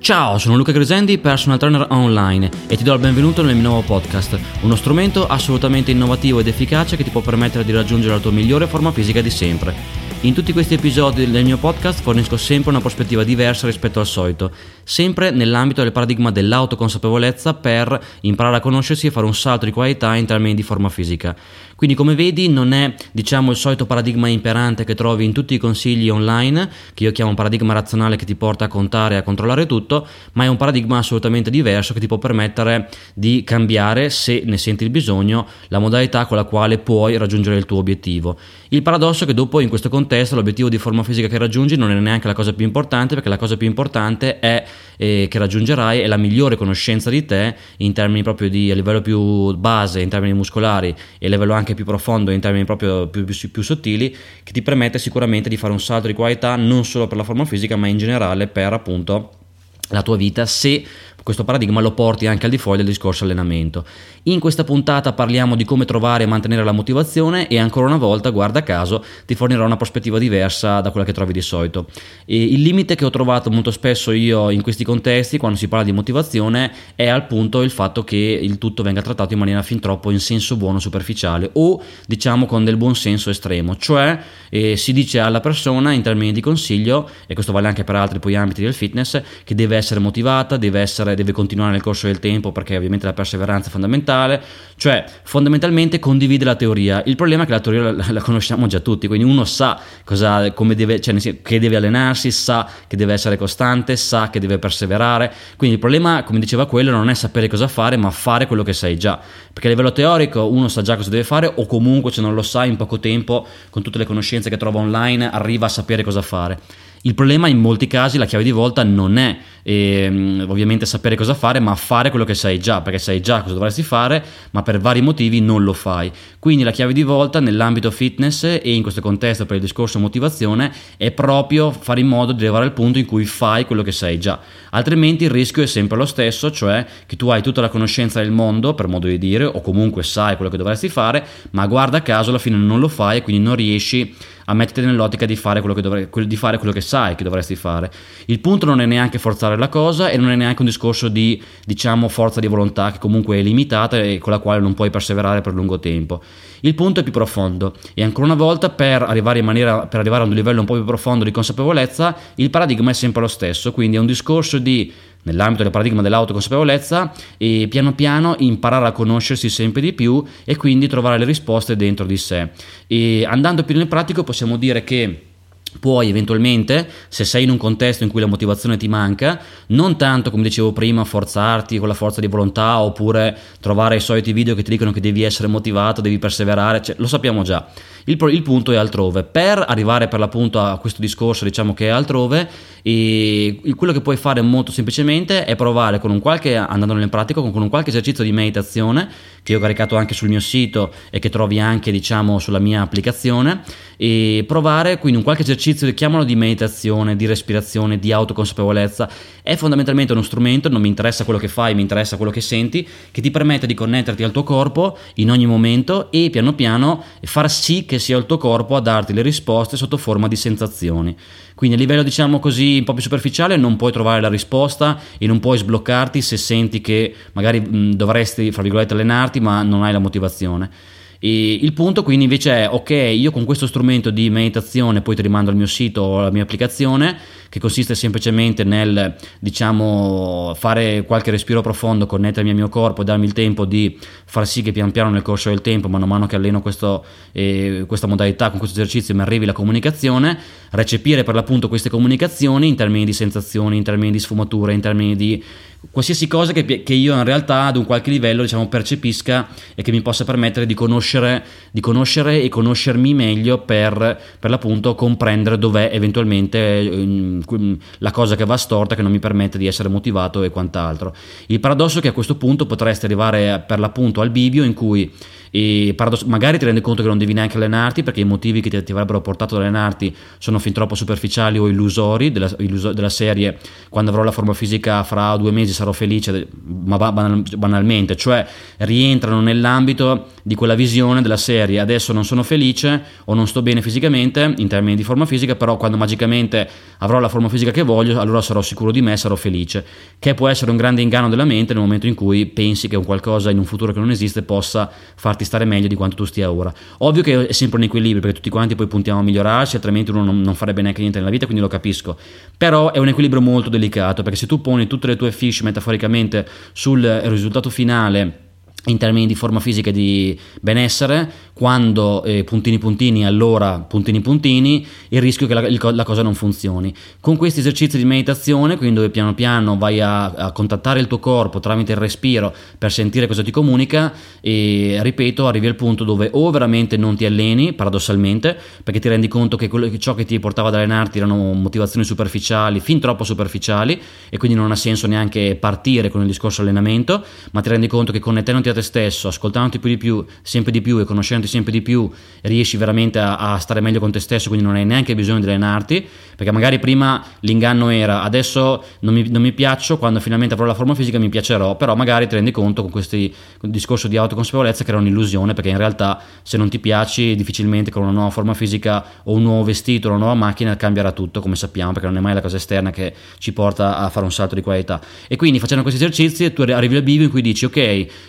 Ciao, sono Luca Gresendi, personal trainer online e ti do il benvenuto nel mio nuovo podcast, uno strumento assolutamente innovativo ed efficace che ti può permettere di raggiungere la tua migliore forma fisica di sempre. In tutti questi episodi del mio podcast fornisco sempre una prospettiva diversa rispetto al solito, sempre nell'ambito del paradigma dell'autoconsapevolezza per imparare a conoscersi e fare un salto di qualità in termini di forma fisica. Quindi come vedi non è diciamo il solito paradigma imperante che trovi in tutti i consigli online, che io chiamo un paradigma razionale che ti porta a contare e a controllare tutto, ma è un paradigma assolutamente diverso che ti può permettere di cambiare, se ne senti il bisogno, la modalità con la quale puoi raggiungere il tuo obiettivo. Il paradosso è che dopo in questo contesto l'obiettivo di forma fisica che raggiungi non è neanche la cosa più importante, perché la cosa più importante è eh, che raggiungerai è la migliore conoscenza di te in termini proprio di a livello più base, in termini muscolari e a livello anche più profondo in termini proprio più, più, più, sottili che ti permette sicuramente di fare un salto di qualità non solo per la forma fisica ma in generale per appunto la tua vita se questo paradigma lo porti anche al di fuori del discorso allenamento. In questa puntata parliamo di come trovare e mantenere la motivazione e ancora una volta, guarda caso, ti fornirò una prospettiva diversa da quella che trovi di solito. E il limite che ho trovato molto spesso io in questi contesti, quando si parla di motivazione, è al punto il fatto che il tutto venga trattato in maniera fin troppo in senso buono superficiale o diciamo con del buon senso estremo, cioè eh, si dice alla persona in termini di consiglio, e questo vale anche per altri poi ambiti del fitness, che deve essere motivata, deve essere deve continuare nel corso del tempo perché ovviamente la perseveranza è fondamentale, cioè fondamentalmente condivide la teoria. Il problema è che la teoria la, la conosciamo già tutti, quindi uno sa cosa, come deve, cioè, che deve allenarsi, sa che deve essere costante, sa che deve perseverare, quindi il problema, come diceva quello, non è sapere cosa fare, ma fare quello che sai già, perché a livello teorico uno sa già cosa deve fare o comunque se non lo sa in poco tempo, con tutte le conoscenze che trova online, arriva a sapere cosa fare. Il problema in molti casi la chiave di volta non è eh, ovviamente sapere cosa fare, ma fare quello che sai già, perché sai già cosa dovresti fare, ma per vari motivi non lo fai. Quindi la chiave di volta nell'ambito fitness e in questo contesto per il discorso motivazione è proprio fare in modo di arrivare al punto in cui fai quello che sai già. Altrimenti il rischio è sempre lo stesso, cioè che tu hai tutta la conoscenza del mondo, per modo di dire, o comunque sai quello che dovresti fare, ma guarda caso alla fine non lo fai e quindi non riesci a metterti nell'ottica di fare quello che, dovre- di fare quello che sai che dovresti fare. Il punto non è neanche forzare la cosa e non è neanche un discorso di diciamo forza di volontà che comunque è limitata e con la quale non puoi perseverare per lungo tempo. Il punto è più profondo e ancora una volta per arrivare, maniera, per arrivare ad un livello un po' più profondo di consapevolezza il paradigma è sempre lo stesso, quindi è un discorso di nell'ambito del paradigma dell'autoconsapevolezza e piano piano imparare a conoscersi sempre di più e quindi trovare le risposte dentro di sé. E andando più nel pratico possiamo dire che Puoi eventualmente, se sei in un contesto in cui la motivazione ti manca, non tanto come dicevo prima, forzarti con la forza di volontà oppure trovare i soliti video che ti dicono che devi essere motivato, devi perseverare, cioè, lo sappiamo già. Il, il, punto è altrove. Per arrivare per l'appunto a questo discorso, diciamo che è altrove, quello che puoi fare molto semplicemente è provare con un qualche, andando nel pratico, con un qualche esercizio di meditazione che ho caricato anche sul mio sito e che trovi anche diciamo sulla mia applicazione e provare quindi un qualche esercizio chiamalo di meditazione, di respirazione, di autoconsapevolezza è fondamentalmente uno strumento, non mi interessa quello che fai, mi interessa quello che senti, che ti permette di connetterti al tuo corpo in ogni momento e piano piano far sì che sia il tuo corpo a darti le risposte sotto forma di sensazioni. Quindi a livello diciamo così un po' più superficiale non puoi trovare la risposta e non puoi sbloccarti se senti che magari mh, dovresti, fra virgolette, allenarti ma non hai la motivazione. E il punto quindi invece è ok, io con questo strumento di meditazione, poi ti rimando al mio sito o alla mia applicazione, che consiste semplicemente nel diciamo fare qualche respiro profondo, connettermi al mio corpo, darmi il tempo di far sì che pian piano nel corso del tempo, mano a mano che alleno questo, eh, questa modalità con questo esercizio mi arrivi la comunicazione, recepire per l'appunto queste comunicazioni in termini di sensazioni, in termini di sfumature, in termini di qualsiasi cosa che, che, io in realtà ad un qualche livello diciamo, percepisca e che mi possa permettere di conoscere, di conoscere e conoscermi meglio per, per l'appunto comprendere dov'è eventualmente eh, la cosa che va storta che non mi permette di essere motivato e quant'altro. Il paradosso è che a questo punto potresti arrivare per l'appunto al bivio in cui e paradoss- magari ti rendi conto che non devi neanche allenarti perché i motivi che ti, ti avrebbero portato ad allenarti sono fin troppo superficiali o illusori della, illuso- della, serie. Quando avrò la forma fisica fra due mesi sarò felice ma banal- banalmente. Cioè rientrano nell'ambito di quella visione della serie adesso non sono felice o non sto bene fisicamente in termini di forma fisica, però quando magicamente avrò la forma fisica che voglio, allora sarò sicuro di me, sarò felice, che può essere un grande inganno della mente nel momento in cui pensi che un qualcosa in un futuro che non esiste possa farti stare meglio di quanto tu stia ora. Ovvio che è sempre un equilibrio perché tutti quanti poi puntiamo a migliorarsi, altrimenti uno non, farebbe neanche niente nella vita, quindi lo capisco. Però è un equilibrio molto delicato perché se tu poni tutte le tue fish metaforicamente sul risultato finale in termini di forma fisica e di benessere, quando eh, puntini puntini allora puntini puntini, il rischio che la, la, cosa non funzioni. Con questi esercizi di meditazione, quindi dove piano piano vai a, a, contattare il tuo corpo tramite il respiro per sentire cosa ti comunica, e ripeto, arrivi al punto dove o veramente non ti alleni, paradossalmente, perché ti rendi conto che quello, ciò che ti portava ad allenarti erano motivazioni superficiali, fin troppo superficiali, e quindi non ha senso neanche partire con il discorso allenamento, ma ti rendi conto che connettendoti a te stesso, ascoltandoti più di più, sempre di più e conoscendoti sempre di più, riesci veramente a, a, stare meglio con te stesso, quindi non hai neanche bisogno di allenarti, perché magari prima l'inganno era adesso non mi, non mi piaccio, quando finalmente avrò la forma fisica mi piacerò, però magari ti rendi conto con questo discorso di autoconsapevolezza che era un'illusione, perché in realtà se non ti piaci difficilmente con una nuova forma fisica o un nuovo vestito una nuova macchina cambierà tutto, come sappiamo, perché non è mai la cosa esterna che ci porta a fare un salto di qualità. E quindi facendo questi esercizi tu arrivi al bivio in cui dici ok,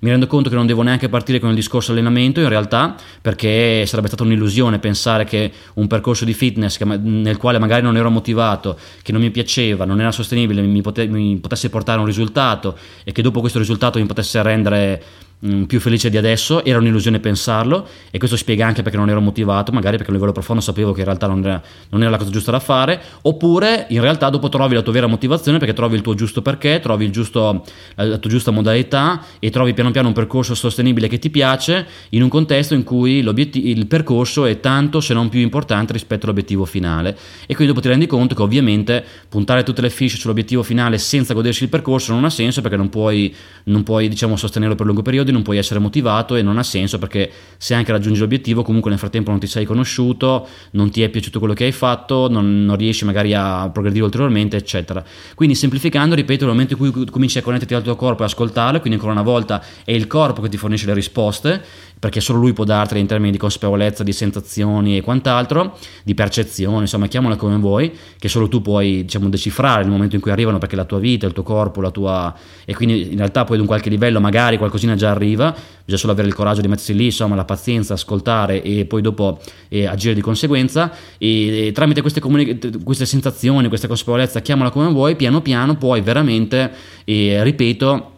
mi rendo conto che non devo neanche partire con il discorso allenamento in realtà perché sarebbe stata un'illusione pensare che un percorso di fitness che, nel quale magari non ero motivato, che non mi piaceva, non era sostenibile, mi, pote, mi potesse portare a un risultato e che dopo questo risultato mi potesse rendere Mm, più felice di adesso, era un'illusione pensarlo e questo spiega anche perché non ero motivato, magari perché a livello profondo sapevo che in realtà non era, non era, la cosa giusta da fare, oppure in realtà dopo trovi la tua vera motivazione perché trovi il tuo giusto perché, trovi giusto, la tua giusta modalità e trovi piano piano un percorso sostenibile che ti piace in un contesto in cui il percorso è tanto se non più importante rispetto all'obiettivo finale. E quindi dopo ti rendi conto che ovviamente puntare tutte le fiche sull'obiettivo finale senza godersi il percorso non ha senso perché non puoi, non puoi diciamo, sostenerlo per lungo periodo non puoi essere motivato e non ha senso perché se anche raggiungi l'obiettivo comunque nel frattempo non ti sei conosciuto, non ti è piaciuto quello che hai fatto, non, non riesci magari a progredire ulteriormente, eccetera. Quindi semplificando, ripeto, nel momento in cui cominci a connetterti al tuo corpo e ascoltarlo, quindi ancora una volta è il corpo che ti fornisce le risposte, perché solo lui può dartele in termini di consapevolezza, di sensazioni e quant'altro, di percezione, insomma, chiamala come vuoi, che solo tu puoi, diciamo, decifrare nel momento in cui arrivano, perché la tua vita, il tuo corpo, la tua... e quindi in realtà poi ad un qualche livello magari qualcosina già arriva, bisogna solo avere il coraggio di mettersi lì, insomma, la pazienza, ascoltare e poi dopo eh, agire di conseguenza. E, e tramite queste, comuni- queste sensazioni, questa consapevolezza, chiamala come vuoi, piano piano puoi veramente, eh, ripeto,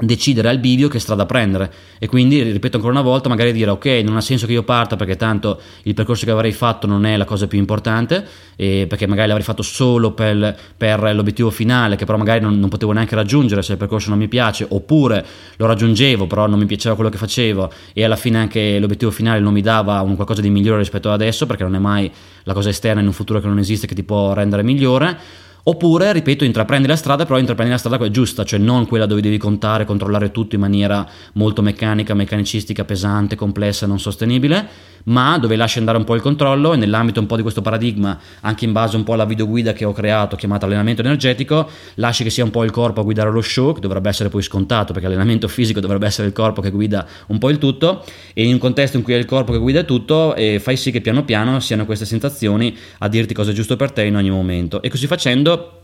decidere al bivio che strada prendere. E quindi ripeto ancora una volta magari dire ok non ha senso che io parta perché tanto il percorso che avrei fatto non è la cosa più importante perché magari l'avrei fatto solo per, per l'obiettivo finale che però magari non, non, potevo neanche raggiungere se il percorso non mi piace oppure lo raggiungevo però non mi piaceva quello che facevo e alla fine anche l'obiettivo finale non mi dava un qualcosa di migliore rispetto ad adesso perché non è mai la cosa esterna in un futuro che non esiste che ti può rendere migliore Oppure, ripeto, intraprendi la strada, però intraprendi la strada giusta, cioè non quella dove devi contare, controllare tutto in maniera molto meccanica, meccanicistica, pesante, complessa, non sostenibile, ma dove lasci andare un po' il controllo e nell'ambito un po' di questo paradigma, anche in base un po' alla videoguida che ho creato, chiamata allenamento energetico, lasci che sia un po' il corpo a guidare lo show, che dovrebbe essere poi scontato, perché l'allenamento fisico dovrebbe essere il corpo che guida un po' il tutto, e in un contesto in cui è il corpo che guida tutto, fai sì che piano piano siano queste sensazioni a dirti cosa è giusto per te in ogni momento. E così facendo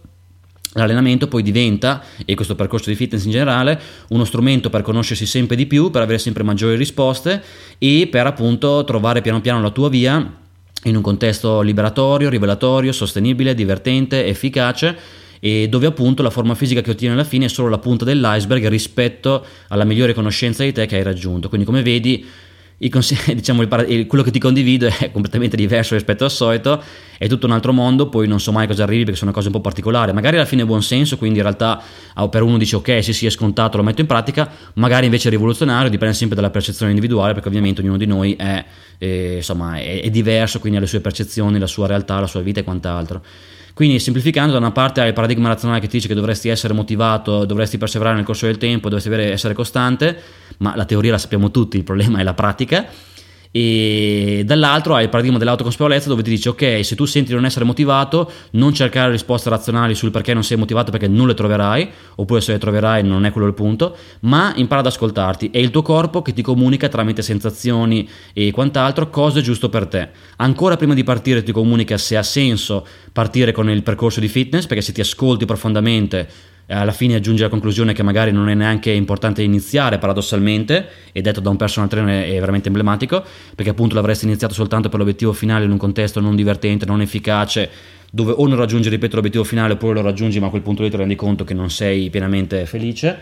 L'allenamento poi diventa, e questo percorso di fitness in generale, uno strumento per conoscersi sempre di più, per avere sempre maggiori risposte e per appunto trovare piano piano la tua via in un contesto liberatorio, rivelatorio, sostenibile, divertente, efficace e dove appunto la forma fisica che ottieni alla fine è solo la punta dell'iceberg rispetto alla migliore conoscenza di te che hai raggiunto. Quindi come vedi Consig- diciamo, il, quello che ti condivido è completamente diverso rispetto al solito, è tutto un altro mondo, poi non so mai cosa arrivi perché sono cose un po' particolari, magari alla fine è buon senso, quindi in realtà ah, per uno dice ok, sì sì è scontato, lo metto in pratica, magari invece è rivoluzionario, dipende sempre dalla percezione individuale perché ovviamente ognuno di noi è, eh, insomma, è, è diverso, quindi ha le sue percezioni, la sua realtà, la sua vita e quant'altro. Quindi semplificando, da una parte hai il paradigma razionale che ti dice che dovresti essere motivato, dovresti perseverare nel corso del tempo, dovresti essere costante, ma la teoria la sappiamo tutti, il problema è la pratica. E dall'altro hai il paradigma dell'autoconsapevolezza dove ti dice ok se tu senti di non essere motivato non cercare risposte razionali sul perché non sei motivato perché non le troverai oppure se le troverai non è quello il punto ma impara ad ascoltarti. È il tuo corpo che ti comunica tramite sensazioni e quant'altro cosa è giusto per te. Ancora prima di partire ti comunica se ha senso partire con il percorso di fitness perché se ti ascolti profondamente alla fine aggiunge la conclusione che magari non è neanche importante iniziare paradossalmente e detto da un personal trainer è veramente emblematico perché appunto l'avresti iniziato soltanto per l'obiettivo finale in un contesto non divertente, non efficace dove o non raggiungi, ripeto, l'obiettivo finale oppure lo raggiungi ma a quel punto lì ti rendi conto che non sei pienamente felice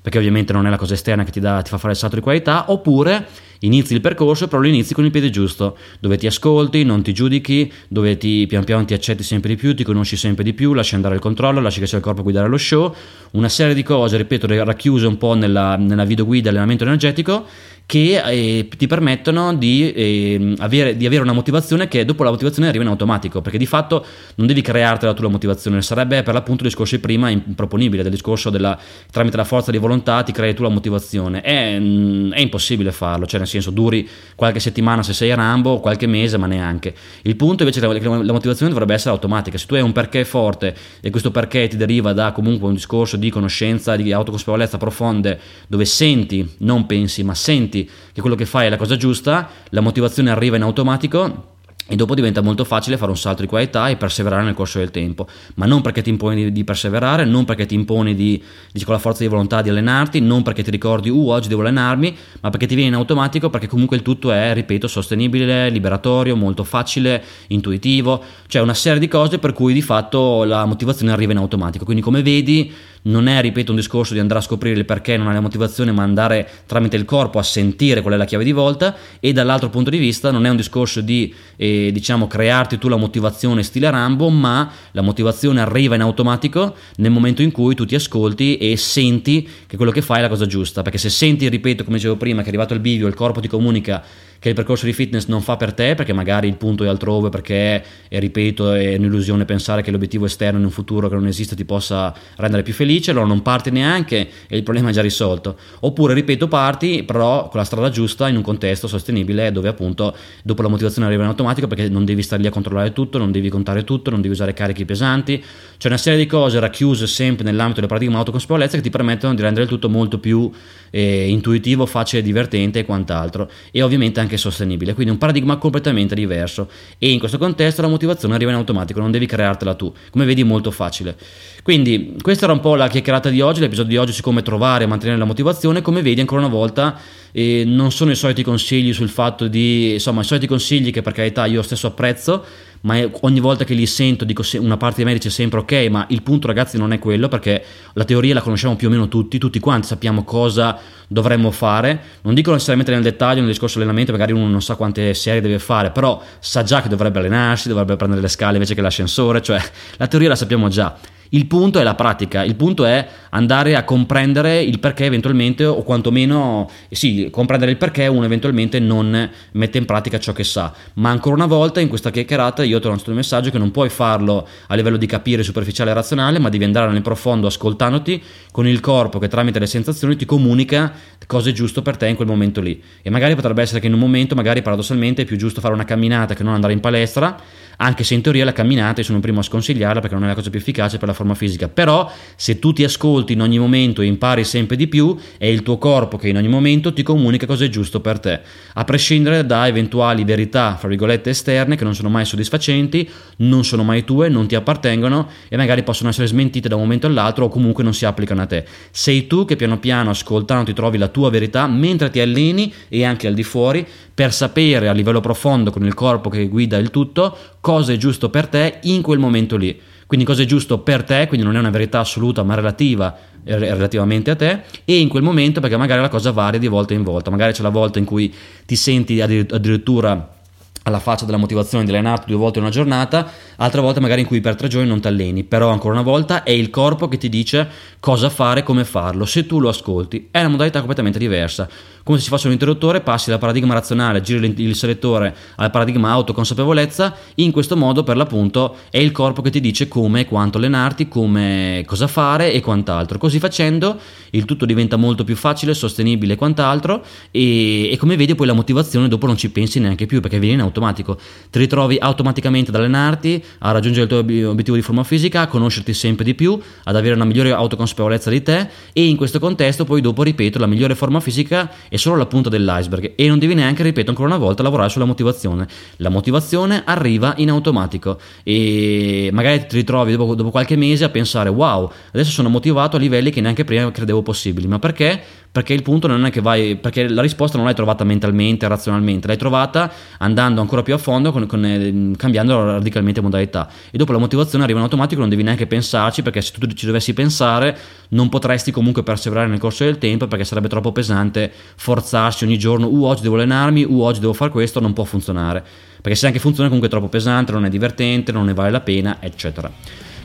perché ovviamente non è la cosa esterna che ti, dà, ti fa fare il salto di qualità oppure inizi il percorso, però lo inizi con il piede giusto, dove ti ascolti, non ti giudichi, dove ti, pian piano ti accetti sempre di più, ti conosci sempre di più, lasci andare il controllo, lasci che sia il corpo a guidare lo show, una serie di cose, ripeto, racchiuse un po' nella, nella videoguida allenamento energetico che eh, ti permettono di, eh, avere, di, avere, una motivazione che dopo la motivazione arriva in automatico, perché di fatto non devi crearti la tua motivazione, sarebbe per l'appunto il discorso di prima improponibile, del discorso della, tramite la forza di volontà ti crei tu la motivazione, è, mm, è, impossibile farlo, cioè nel senso duri qualche settimana se sei a Rambo, qualche mese, ma neanche. Il punto invece è che la motivazione dovrebbe essere automatica, se tu hai un perché forte e questo perché ti deriva da comunque un discorso di conoscenza, di autoconsapevolezza profonde, dove senti, non pensi, ma senti che quello che fai è la cosa giusta, la motivazione arriva in automatico e dopo diventa molto facile fare un salto di qualità e perseverare nel corso del tempo, ma non perché ti imponi di, perseverare, non perché ti imponi di, di, con la forza di volontà di allenarti, non perché ti ricordi, uh, oggi devo allenarmi, ma perché ti viene in automatico, perché comunque il tutto è, ripeto, sostenibile, liberatorio, molto facile, intuitivo, cioè una serie di cose per cui di fatto la motivazione arriva in automatico. Quindi come vedi non è, ripeto, un discorso di andare a scoprire il perché non hai la motivazione, ma andare tramite il corpo a sentire qual è la chiave di volta. E dall'altro punto di vista non è un discorso di, eh, diciamo, crearti tu la motivazione stile Rambo, ma la motivazione arriva in automatico nel momento in cui tu ti ascolti e senti che quello che fai è la cosa giusta, perché se senti, ripeto, come dicevo prima, che è arrivato il bivio, il corpo ti comunica che il percorso di fitness non fa per te perché magari il punto è altrove perché ripeto è un'illusione pensare che l'obiettivo esterno in un futuro che non esiste ti possa rendere più felice allora non parti neanche e il problema è già risolto. Oppure ripeto parti però con la strada giusta in un contesto sostenibile dove appunto dopo la motivazione arriva in automatico perché non devi stare lì a controllare tutto non devi contare tutto non devi usare carichi pesanti. C'è una serie di cose racchiuse sempre nell'ambito del paradigma autoconsapevolezza che ti permettono di rendere il tutto molto più eh, intuitivo facile divertente e quant'altro e ovviamente anche sostenibile, quindi un paradigma completamente diverso. E in questo contesto la motivazione arriva in automatico, non devi creartela tu, come vedi molto facile. Quindi questa era un po' la chiacchierata di oggi, l'episodio di oggi su come trovare e mantenere la motivazione, come vedi ancora una volta eh, non sono i soliti consigli sul fatto di, insomma i soliti consigli che per carità io stesso apprezzo, ma ogni volta che li sento dico una parte di me dice sempre ok, ma il punto ragazzi non è quello perché la teoria la conosciamo più o meno tutti, tutti quanti sappiamo cosa dovremmo fare, non dico necessariamente nel dettaglio nel discorso allenamento, magari uno non sa quante serie deve fare, però sa già che dovrebbe allenarsi, dovrebbe prendere le scale invece che l'ascensore, cioè la teoria la sappiamo già il punto è la pratica, il punto è andare a comprendere il perché eventualmente, o quantomeno, sì, comprendere il perché uno eventualmente non mette in pratica ciò che sa. Ma ancora una volta in questa chiacchierata io ho lanciato il messaggio che non puoi farlo a livello di capire superficiale e razionale, ma devi andare nel profondo ascoltandoti con il corpo che tramite le sensazioni ti comunica cosa è giusto per te in quel momento lì. E magari potrebbe essere che in un momento, magari paradossalmente, è più giusto fare una camminata che non andare in palestra anche se in teoria la camminata io sono il primo a sconsigliarla perché non è la cosa più efficace per la forma fisica, però se tu ti ascolti in ogni momento e impari sempre di più, è il tuo corpo che in ogni momento ti comunica cosa è giusto per te, a prescindere da eventuali verità, fra virgolette, esterne che non sono mai soddisfacenti, non sono mai tue, non ti appartengono e magari possono essere smentite da un momento all'altro o comunque non si applicano a te. Sei tu che piano piano ascoltando ti trovi la tua verità mentre ti alleni e anche al di fuori per sapere a livello profondo con il corpo che guida il tutto cosa è giusto per te in quel momento lì. Quindi cosa è giusto per te, quindi non è una verità assoluta ma relativa eh, relativamente a te e in quel momento perché magari la cosa varia di volta in volta, magari c'è la volta in cui ti senti addirittura alla faccia della motivazione di allenarti due volte in una giornata, altre volte magari in cui per tre giorni non ti alleni, però ancora una volta è il corpo che ti dice cosa fare, come farlo, se tu lo ascolti, è una modalità completamente diversa. Come se si fosse un interruttore, passi dal paradigma razionale, giri il selettore al paradigma autoconsapevolezza, in questo modo per l'appunto è il corpo che ti dice come e quanto allenarti, come cosa fare e quant'altro. Così facendo il tutto diventa molto più facile, sostenibile e quant'altro e, e come vedi poi la motivazione dopo non ci pensi neanche più perché viene in automatico. Ti ritrovi automaticamente ad allenarti, a raggiungere il tuo obiettivo di forma fisica, a conoscerti sempre di più, ad avere una migliore autoconsapevolezza di te e in questo contesto poi dopo ripeto la migliore forma fisica è solo la punta dell'iceberg e non devi neanche, ripeto ancora una volta, lavorare sulla motivazione. La motivazione arriva in automatico e magari ti ritrovi dopo, dopo qualche mese a pensare wow, adesso sono motivato a livelli che neanche prima credevo possibili, ma perché? Perché il punto non è che vai, perché la risposta non l'hai trovata mentalmente, razionalmente, l'hai trovata andando ancora più a fondo, con, con, eh, cambiando radicalmente modalità. E dopo la motivazione arriva in automatico, non devi neanche pensarci, perché se tu ci dovessi pensare non potresti comunque perseverare nel corso del tempo, perché sarebbe troppo pesante forzarsi ogni giorno, uh oggi devo allenarmi, uh oggi devo fare questo, non può funzionare. Perché se anche funziona comunque è troppo pesante, non è divertente, non ne vale la pena, eccetera.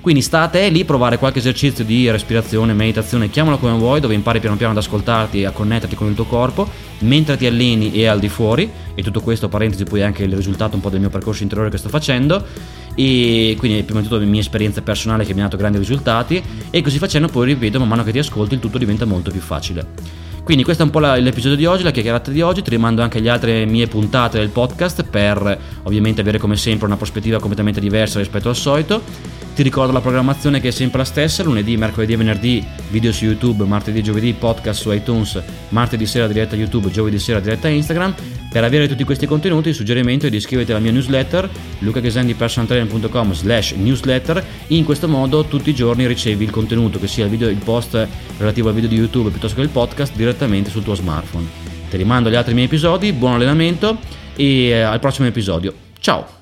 Quindi sta a te lì provare qualche esercizio di respirazione, meditazione, chiamalo come vuoi, dove impari piano piano ad ascoltarti e a connetterti con il tuo corpo mentre ti alleni e al di fuori. E tutto questo, parentesi, poi è anche il risultato un po' del mio percorso interiore che sto facendo. E quindi prima di tutto la mia esperienza personale che mi ha dato grandi risultati. E così facendo poi, ripeto, man mano che ti ascolti il tutto diventa molto più facile. Quindi questo è un po' la, l'episodio di oggi, la chiacchierata di oggi, ti rimando anche alle altre mie puntate del podcast per ovviamente avere come sempre una prospettiva completamente diversa rispetto al solito. Ti ricordo la programmazione che è sempre la stessa, lunedì, mercoledì e venerdì video su YouTube, martedì e giovedì podcast su iTunes, martedì sera diretta YouTube, giovedì sera diretta Instagram. Per avere tutti questi contenuti il suggerimento è di iscriverti alla mia newsletter lucachesandipersonaltrainer.com slash newsletter in questo modo tutti i giorni ricevi il contenuto che sia il, video, il post relativo al video di YouTube piuttosto che il podcast direttamente sul tuo smartphone. Ti rimando agli altri miei episodi, buon allenamento e eh, al prossimo episodio. Ciao!